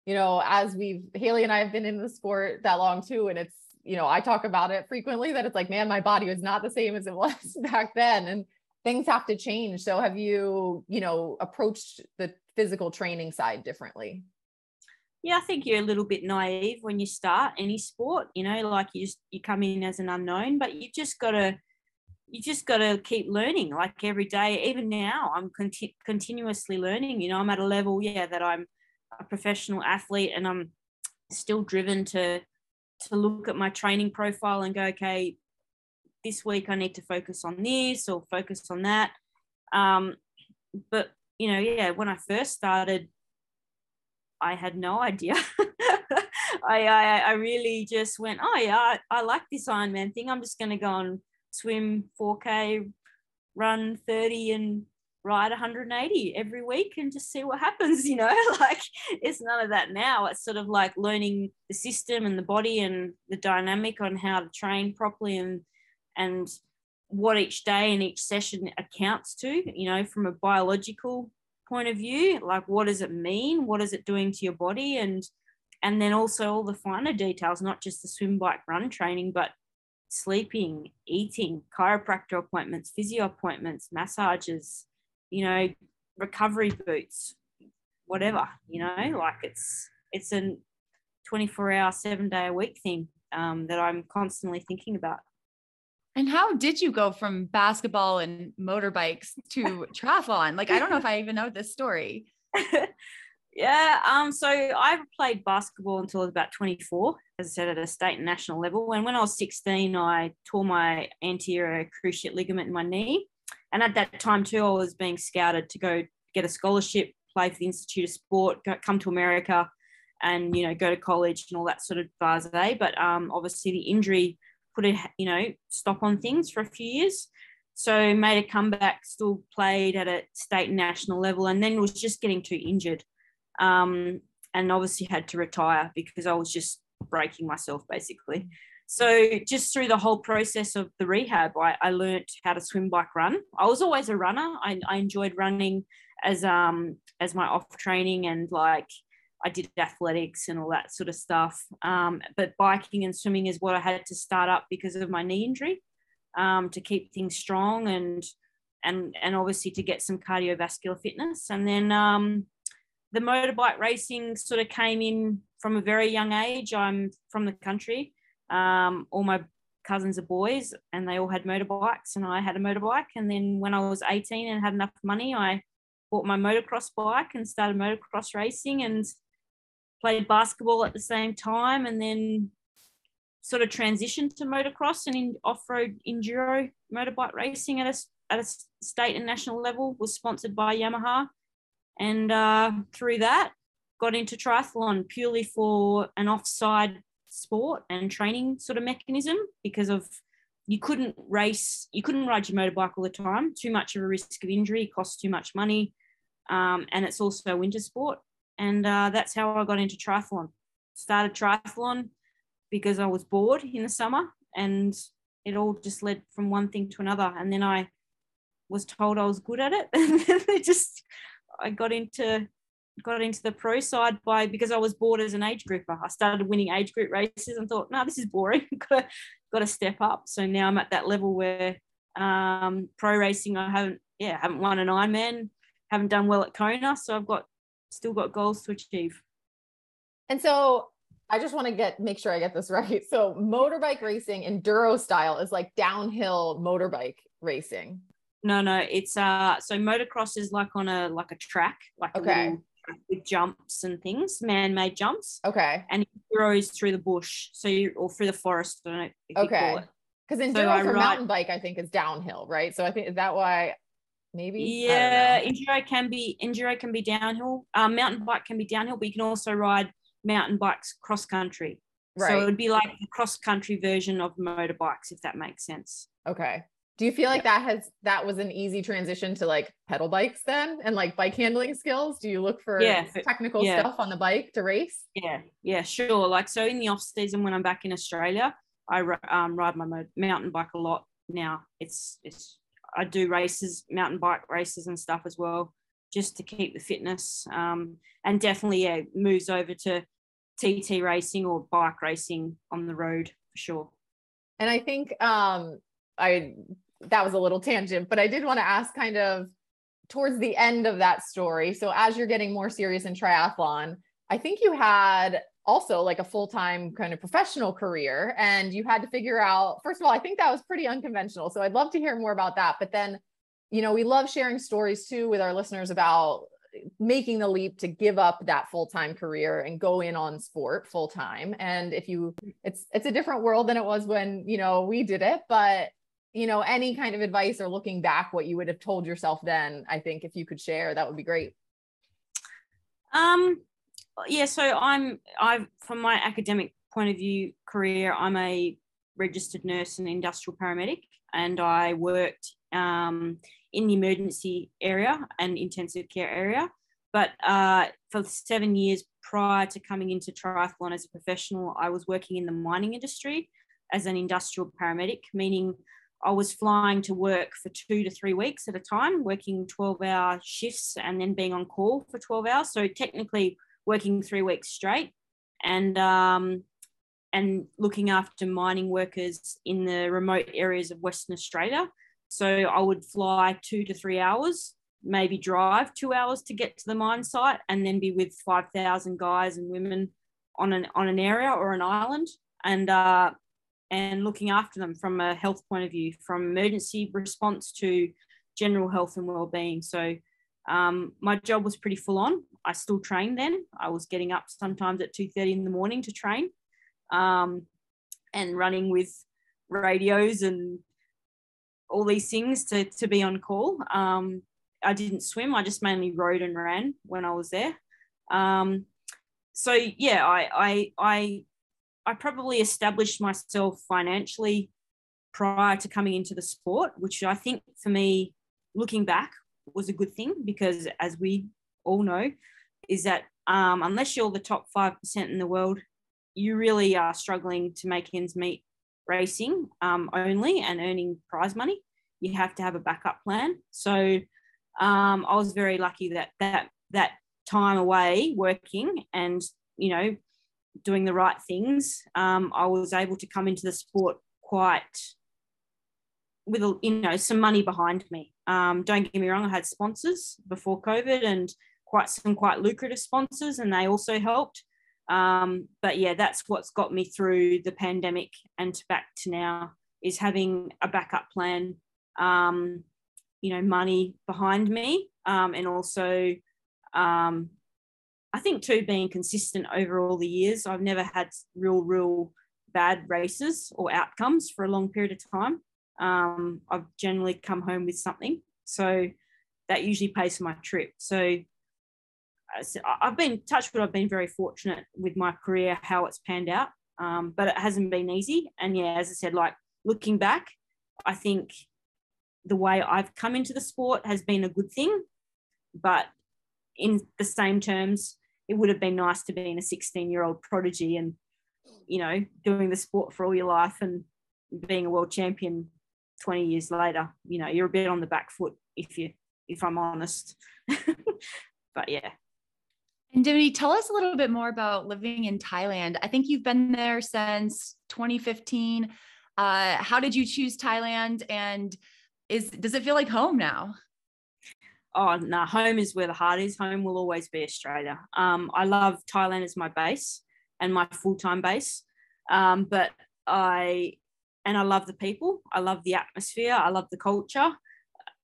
You know, as we've, Haley and I have been in the sport that long too. And it's, you know, I talk about it frequently that it's like, man, my body was not the same as it [LAUGHS] was back then. And things have to change. So have you, you know, approached the physical training side differently? Yeah, I think you're a little bit naive when you start any sport. You know, like you just you come in as an unknown, but you just got to you just got to keep learning. Like every day, even now, I'm conti- continuously learning. You know, I'm at a level, yeah, that I'm a professional athlete, and I'm still driven to to look at my training profile and go, okay, this week I need to focus on this or focus on that. Um, but you know, yeah, when I first started, I had no idea. [LAUGHS] I, I, I really just went, oh yeah, I, I like this Ironman thing. I'm just going to go and swim 4K, run 30, and ride 180 every week and just see what happens. [LAUGHS] You know, [LAUGHS] like it's none of that now. It's sort of like learning the system and the body and the dynamic on how to train properly and and what each day and each session accounts to. You know, from a biological point of view like what does it mean? What is it doing to your body? And and then also all the finer details not just the swim bike run training but sleeping eating chiropractor appointments physio appointments massages you know recovery boots whatever you know? Like it's it's a 24 hour seven day a week thing um, that i'm constantly thinking about and how did you go from basketball and motorbikes to [LAUGHS] triathlon? Like, I don't know if I even know this story. [LAUGHS] yeah. Um, so I played basketball until I was about 24, as I said, at a state and national level. And when I was 16, I tore my anterior cruciate ligament in my knee. And at that time, too, I was being scouted to go get a scholarship, play for the Institute of Sport, go, come to America, and you know, go to college and all that sort of bars. But um, obviously, the injury put a you know stop on things for a few years. So made a comeback, still played at a state and national level, and then was just getting too injured, um, and obviously had to retire because I was just breaking myself basically. so just through the whole process of the rehab, I, I learned how to swim, bike, run. I was always a runner. I, I enjoyed running as um as my off training and like I did athletics and all that sort of stuff. Um, but biking and swimming is what I had to start up because of my knee injury um, to keep things strong and and and obviously to get some cardiovascular fitness. And then um, the motorbike racing sort of came in from a very young age. I'm from the country. Um, all my cousins are boys and they all had motorbikes and I had a motorbike. And then when I was 18 and had enough money, I bought my motocross bike and started motocross racing and played basketball at the same time and then sort of transitioned to motocross and in off-road enduro motorbike racing at a, at a state and national level was sponsored by Yamaha. And uh, through that got into triathlon purely for an offside sport and training sort of mechanism because of you couldn't race you couldn't ride your motorbike all the time. Too much of a risk of injury costs too much money. Um, and it's also a winter sport and uh, that's how I got into triathlon. Started triathlon because I was bored in the summer, and it all just led from one thing to another. And then I was told I was good at it, [LAUGHS] and then it just I got into got into the pro side by because I was bored as an age grouper. I started winning age group races and thought, no, this is boring. got to got to step up. So now I'm at that level where um, pro racing. I haven't yeah haven't won an Ironman, haven't done well at Kona, so I've got still got goals to achieve. And so I just want to get make sure I get this [LAUGHS] right. So motorbike racing enduro style is like downhill motorbike racing. No, no, it's uh so motocross is like on a like a track, like okay. with jumps and things, man-made jumps. Okay. And enduro is through the bush, so you or through the forest. I don't know okay. Because enduro so for ride, mountain bike, I think, is downhill, right? So I think is that why maybe yeah enduro can be enduro can be downhill. Um, mountain bike can be downhill but you can also ride mountain bikes cross country. Right. so it would be like the cross country version of motorbikes if that makes sense. Okay. Do you feel like that has that was an easy transition to like pedal bikes then and like bike handling skills? Do you look for yeah, technical yeah. stuff on the bike to race? Yeah yeah sure. Like so in the off season when i'm back in australia i um, ride my mountain bike a lot now. It's it's I do races, mountain bike races and stuff as well, just to keep the fitness. Um, and definitely, yeah, moves over to TT racing or bike racing on the road for sure. And I think um, I that was a little tangent, but I did want to ask kind of towards the end of that story. So as you're getting more serious in triathlon, I think you had also like a full-time kind of professional career and you had to figure out first of all i think that was pretty unconventional so i'd love to hear more about that but then you know we love sharing stories too with our listeners about making the leap to give up that full-time career and go in on sport full-time and if you it's it's a different world than it was when you know we did it but you know any kind of advice or looking back what you would have told yourself then i think if you could share that would be great. Um yeah, so I'm I from my academic point of view career, I'm a registered nurse and industrial paramedic, and I worked um, in the emergency area and intensive care area. But uh, for seven years prior to coming into triathlon as a professional, I was working in the mining industry as an industrial paramedic, meaning I was flying to work for two to three weeks at a time, working 12 hour shifts and then being on call for 12 hours. So technically, working three weeks straight and um, and looking after mining workers in the remote areas of Western Australia. So I would fly two to three hours, maybe drive two hours to get to the mine site, and then be with 5,000 guys and women on an, on an area or an island and, uh, and looking after them from a health point of view, from emergency response to general health and well-being. So um, my job was pretty full on. I still trained then. I was getting up sometimes at 2.30 in the morning to train um, and running with radios and all these things to, to be on call. Um, I didn't swim. I just mainly rode and ran when I was there. Um, so yeah, I, I, I, I probably established myself financially prior to coming into the sport, which I think for me, looking back, was a good thing because, as we all know, is that um, unless you're the top 5% in the world, you really are struggling to make ends meet racing um, only and earning prize money. You have to have a backup plan. So um, I was very lucky that that that time away working and you know doing the right things, um, I was able to come into the sport quite with you know some money behind me. Um, don't get me wrong, I had sponsors before COVID and quite some quite lucrative sponsors, and they also helped. Um, but yeah, that's what's got me through the pandemic and back to now is having a backup plan. Um, you know, money behind me, um, and also um, I think too being consistent over all the years. I've never had real, real bad races or outcomes for a long period of time. Um, I've generally come home with something, so that usually pays for my trip. So I've been touched, but I've been very fortunate with my career how it's panned out. Um, but it hasn't been easy. And yeah, as I said, like looking back, I think the way I've come into the sport has been a good thing. But in the same terms, it would have been nice to be in a 16 year old prodigy and, you know, doing the sport for all your life and being a world champion 20 years later. You know, you're a bit on the back foot if you, if I'm honest. [LAUGHS] but yeah. And Dimity, tell us a little bit more about living in Thailand. I think you've been there since 2015. Uh, how did you choose Thailand? And is does it feel like home now? oh no, home is where the heart is. Home will always be Australia. Um, I love Thailand as my base and my full time base, um, but I and I love the people. I love the atmosphere. I love the culture.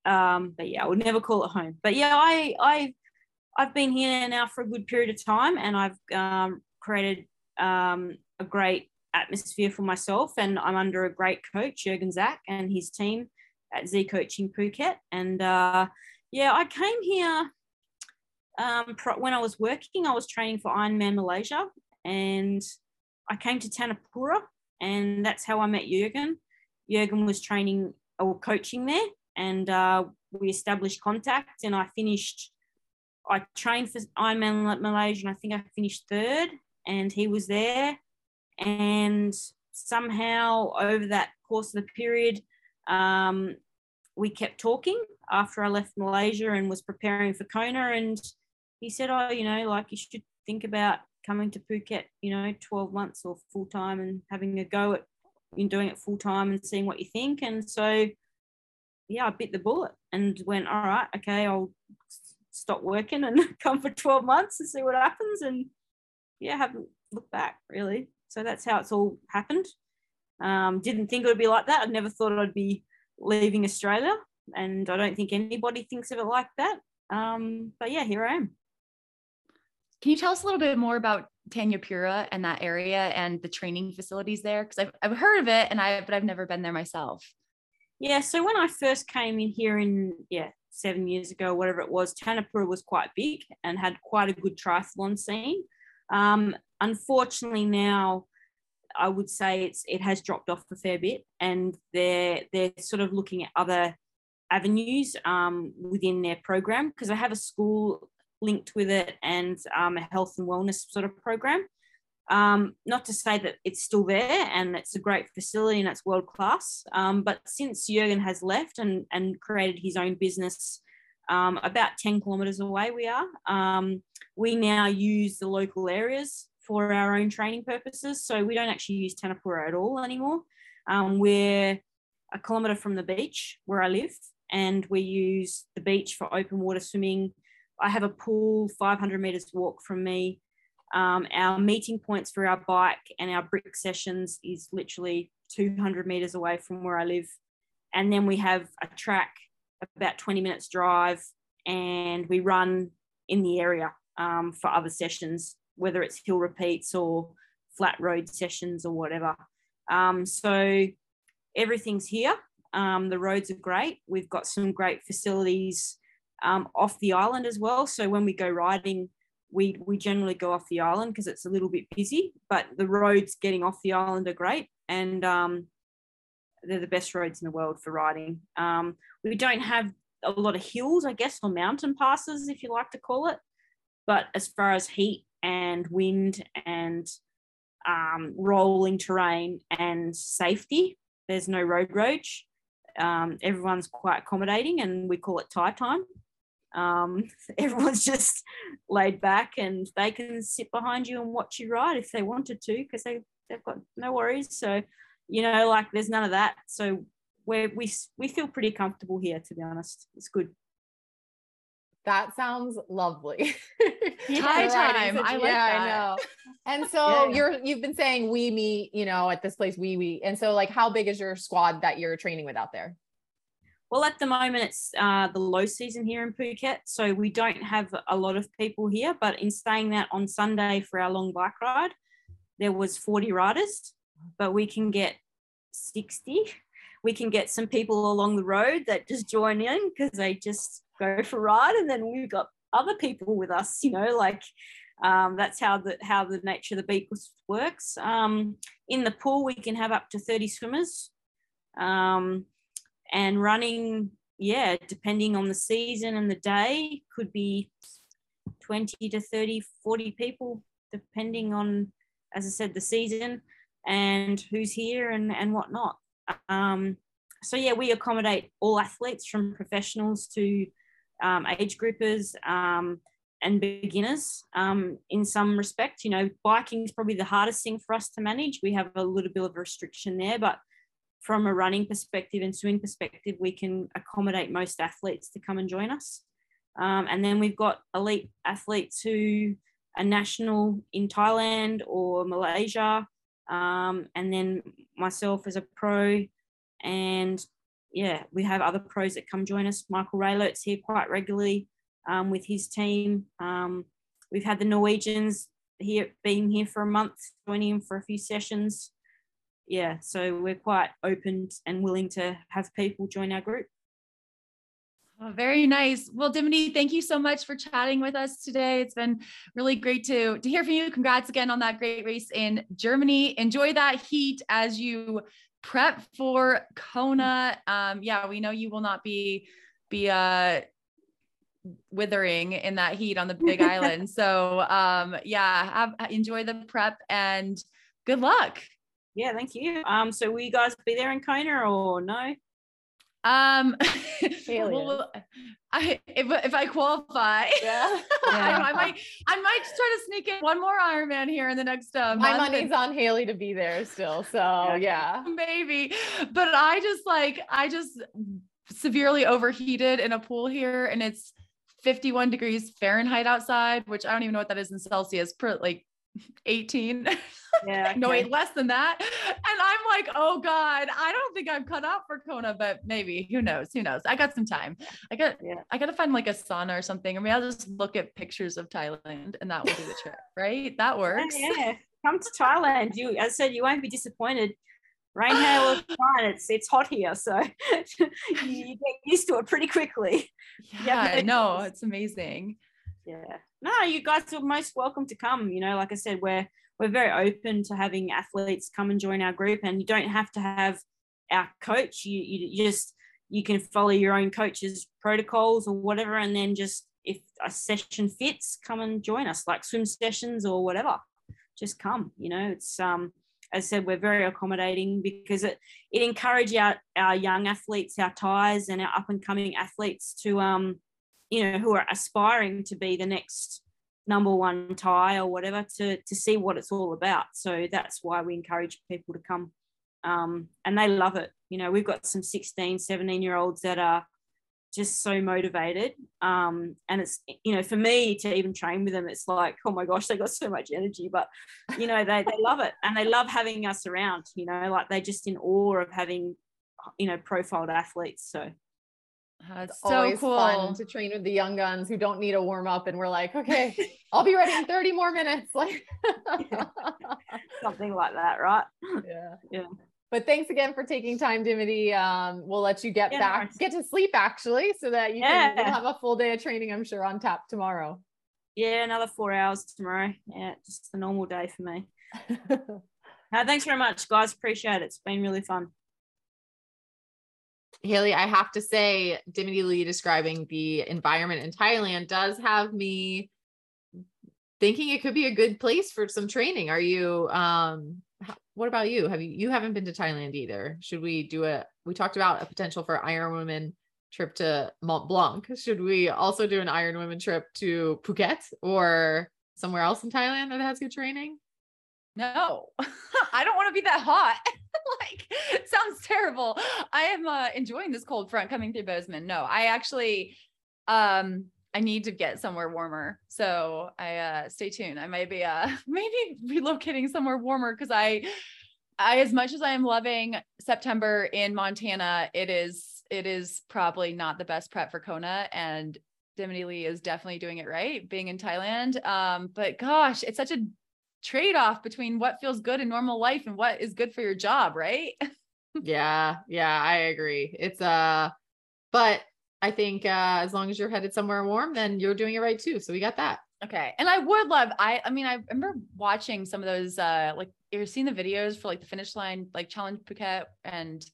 Um, but yeah, I would never call it home. But yeah, I I I've been here now for a good period of time, and I've um, created um, a great atmosphere for myself. And I'm under a great coach, Jurgen Zack, and his team at Z Coaching Phuket. And uh, yeah, I came here um, when I was working. I was training for Ironman Malaysia, and I came to Thanyapura, and that's how I met Jurgen. Jurgen was training or coaching there, and uh, we established contact. And I finished. I trained for Ironman Malaysia, and I think I finished third. And he was there, and somehow over that course of the period, um, we kept talking after I left Malaysia and was preparing for Kona. And he said, Oh, you know, like you should think about coming to Phuket, you know, 12 months or full time and having a go at in doing it full time and seeing what you think. And so, yeah, I bit the bullet and went, All right, okay, I'll stop working and [LAUGHS] come for 12 months and see what happens. And yeah, haven't looked back really. So that's how it's all happened. Um, didn't think it would be like that. I never thought I'd be leaving Australia and I don't think anybody thinks of it like that. Um, but yeah, here I am. Can you tell us a little bit more about Thanyapura and that area and the training facilities there? Because I've, I've heard of it and I but I've never been there myself. Yeah, so when I first came in here in yeah seven years ago, whatever it was, Thanyapura was quite big and had quite a good triathlon scene. Um, unfortunately, now I would say it's it has dropped off a fair bit, and they're they're sort of looking at other avenues um, within their program because they have a school linked with it and um, a health and wellness sort of program. Um, not to say that it's still there and it's a great facility and it's world class, um, but since Jurgen has left and, and created his own business um, about 10 kilometres away, we are, um, we now use the local areas for our own training purposes. So we don't actually use Thanyapura at all anymore. we're a kilometre from the beach where I live and we use the beach for open water swimming. I have a pool 500 meters walk from me. Um, our meeting points for our bike and our brick sessions is literally 200 meters away from where I live. And then we have a track about 20 minutes drive and we run in the area um, for other sessions, whether it's hill repeats or flat road sessions or whatever. Um, so everything's here. Um, the roads are great. We've got some great facilities um, off the island as well. So when we go riding, we we generally go off the island because it's a little bit busy. But the roads getting off the island are great, and um, they're the best roads in the world for riding. Um, we don't have a lot of hills, I guess, or mountain passes, if you like to call it. But as far as heat and wind and um, rolling terrain and safety. There's no road rage. Um, everyone's quite accommodating, and we call it Thai time. Um, [LAUGHS] everyone's just laid back, and they can sit behind you and watch you ride if they wanted to, because they they've got no worries. So, you know, like there's none of that. So we we we feel pretty comfortable here, to be honest. It's good. That sounds lovely. [LAUGHS] Thai time. I like yeah, that. I know. And so Yeah. you're you've been saying we meet, you know, at this place we we. And so like how big is your squad that you're training with out there? Well, at the moment, it's uh, the low season here in Phuket, so we don't have a lot of people here. But in saying that, on Sunday for our long bike ride, there was 40 riders, but we can get 60. We can get some people along the road that just join in because they just go for a ride, and then we've got other people with us. You know, like um, that's how the how the nature of the beach works. Um, in the pool, we can have up to 30 swimmers. Um, and running yeah depending on the season and the day could be 20 to 30 40 people depending on as i said the season and who's here and and whatnot. Um, so yeah we accommodate all athletes from professionals to um, age groupers um, and beginners um, in some respect. You know biking is probably the hardest thing for us to manage. We have a little bit of restriction there but from a running perspective and swimming perspective, we can accommodate most athletes to come and join us. Um, and then we've got elite athletes who are national in Thailand or Malaysia. Um, and then myself as a pro. And yeah, we have other pros that come join us. Michael Raelert's here quite regularly um, with his team. Um, we've had the Norwegians here, being here for a month, joining him for a few sessions yeah, so we're quite open and willing to have people join our group. Oh, very nice. Well, Dimity, thank you so much for chatting with us today. It's been really great to, to hear from you. Congrats again on that great race in Germany. Enjoy that heat as you prep for Kona. Um, yeah, we know you will not be be uh withering in that heat on the big [LAUGHS] island. So um yeah, have enjoy the prep and good luck. Yeah, thank you. Um, so will you guys be there in Kona or no? Um, [LAUGHS] well, I if, if I qualify, [LAUGHS] Yeah. I, I might I might try to sneak in one more Ironman here in the next uh, My money's and- on Haley to be there still. So yeah. [LAUGHS] maybe, but I just like I just severely overheated in a pool here, and it's 51 degrees Fahrenheit outside, which I don't even know what that is in Celsius, per like 18. [LAUGHS] Yeah, no, wait, less than that. And I'm like, oh God, I don't think I'm cut out for Kona, but maybe who knows? Who knows? I got some time. I got Yeah. I gotta find like a sauna or something. I mean, I'll just look at pictures of Thailand and that will do the trick, [LAUGHS] right? That works. Yeah, yeah. Come to Thailand. You, as I said, you won't be disappointed. Rain, hail, or [LAUGHS] fine. It's it's hot here, so you, you get used to it pretty quickly. Yeah, no no, it's amazing. Yeah. No, you guys are most welcome to come. You know, like I said, we're we're very open to having athletes come and join our group, and you don't have to have our coach. You you, just you can follow your own coach's protocols or whatever, and then just if a session fits, come and join us, like swim sessions or whatever. Just come. You know, it's um as I said, we're very accommodating because it it encourages our, our young athletes, our Thais, and our up and coming athletes to um you know who are aspiring to be the next number one Thai or whatever to to see what it's all about. So that's why we encourage people to come. Um, and they love it. You know we've got some 16 17 year olds that are just so motivated. Um, and it's you know for me to even train with them it's like oh my gosh they got so much energy. But you know they, they love it. And they love having us around you know like they're just in awe of having you know profiled athletes. So That's It's so always cool. fun to train with the young guns who don't need a warm up and we're like, [LAUGHS] okay, I'll be ready in 30 more minutes. Like [LAUGHS] [LAUGHS] something like that right yeah. Yeah. But thanks again for taking time, Dimity. Um, we'll let you get Yeah, back, get to sleep actually, so that you can Yeah. you'll have a full day of training, I'm sure, on tap tomorrow. Yeah, another four hours tomorrow. Yeah, just a normal day for me. No, thanks very much, guys. Appreciate it. It's been really fun. Haley, I have to say, Dimity Lee describing the environment in Thailand does have me thinking it could be a good place for some training. Are you um what about you? Have you you haven't been to Thailand either? Should we do a we talked about a potential for Iron Women trip to Mont Blanc. Should we also do an Iron Women trip to Phuket or somewhere else in Thailand that has good training? No, [LAUGHS] I don't want to be that hot. [LAUGHS] [LAUGHS] like, sounds terrible. I am uh, enjoying this cold front coming through Bozeman. No, I actually, um, I need to get somewhere warmer. So I uh, stay tuned. I might be uh, [LAUGHS] maybe relocating somewhere warmer because I, I as much as I am loving September in Montana, it is it is probably not the best prep for Kona and Dimity Lee is definitely doing it right being in Thailand. Um, but gosh, it's such a trade-off between what feels good in normal life and what is good for your job, right? [LAUGHS] yeah, yeah, I agree. It's uh but I think uh as long as you're headed somewhere warm, then you're doing it right too. So we got that. Okay. And I would love, I I mean, I remember watching some of those uh like you're seeing the videos for like the finish line, like challenge Phuket and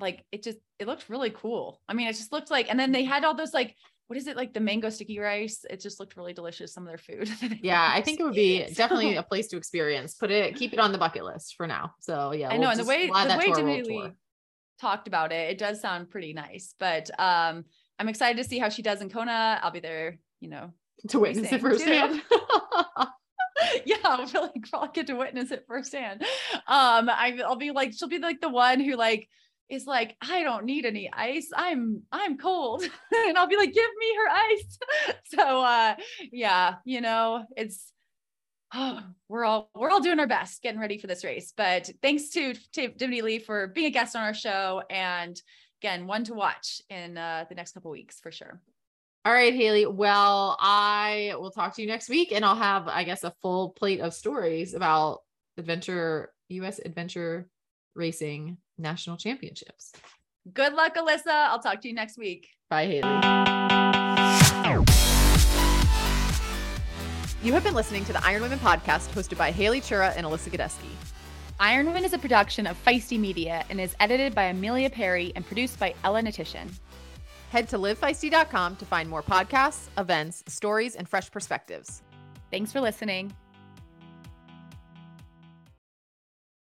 like it just it looked really cool. I mean, it just looked like, and then they had all those like what is it like the mango sticky rice? It just looked really delicious. Some of their food. [LAUGHS] yeah, I think it would be [LAUGHS] definitely a place to experience. Put it, keep it on the bucket list for now. So yeah, I know. and the way the way Dimitri talked about it, it does sound pretty nice. But um, I'm excited to see how she does in Kona. I'll be there, you know, to witness it firsthand. [LAUGHS] yeah, I'll really probably get to witness it firsthand. Um, I, I'll be like, she'll be like the one who like is like, I don't need any ice. I'm I'm cold. [LAUGHS] and I'll be like, give me her ice. [LAUGHS] so uh yeah, you know, it's oh, we're all we're all doing our best getting ready for this race. But thanks to, to Dimity Lee for being a guest on our show and again, one to watch in uh, the next couple weeks for sure. All right, Haley. Well, I will talk to you next week and I'll have, I guess, a full plate of stories about adventure, US adventure racing national championships. Good luck, Alyssa. I'll talk to you next week. Bye, Haley. You have been listening to the Iron Women podcast hosted by Haley Chura and Alyssa Godesky. Iron Women is a production of Feisty Media and is edited by Amelia Perry and produced by Ella Natishan. Head to livefeisty.com to find more podcasts, events, stories, and fresh perspectives. Thanks for listening.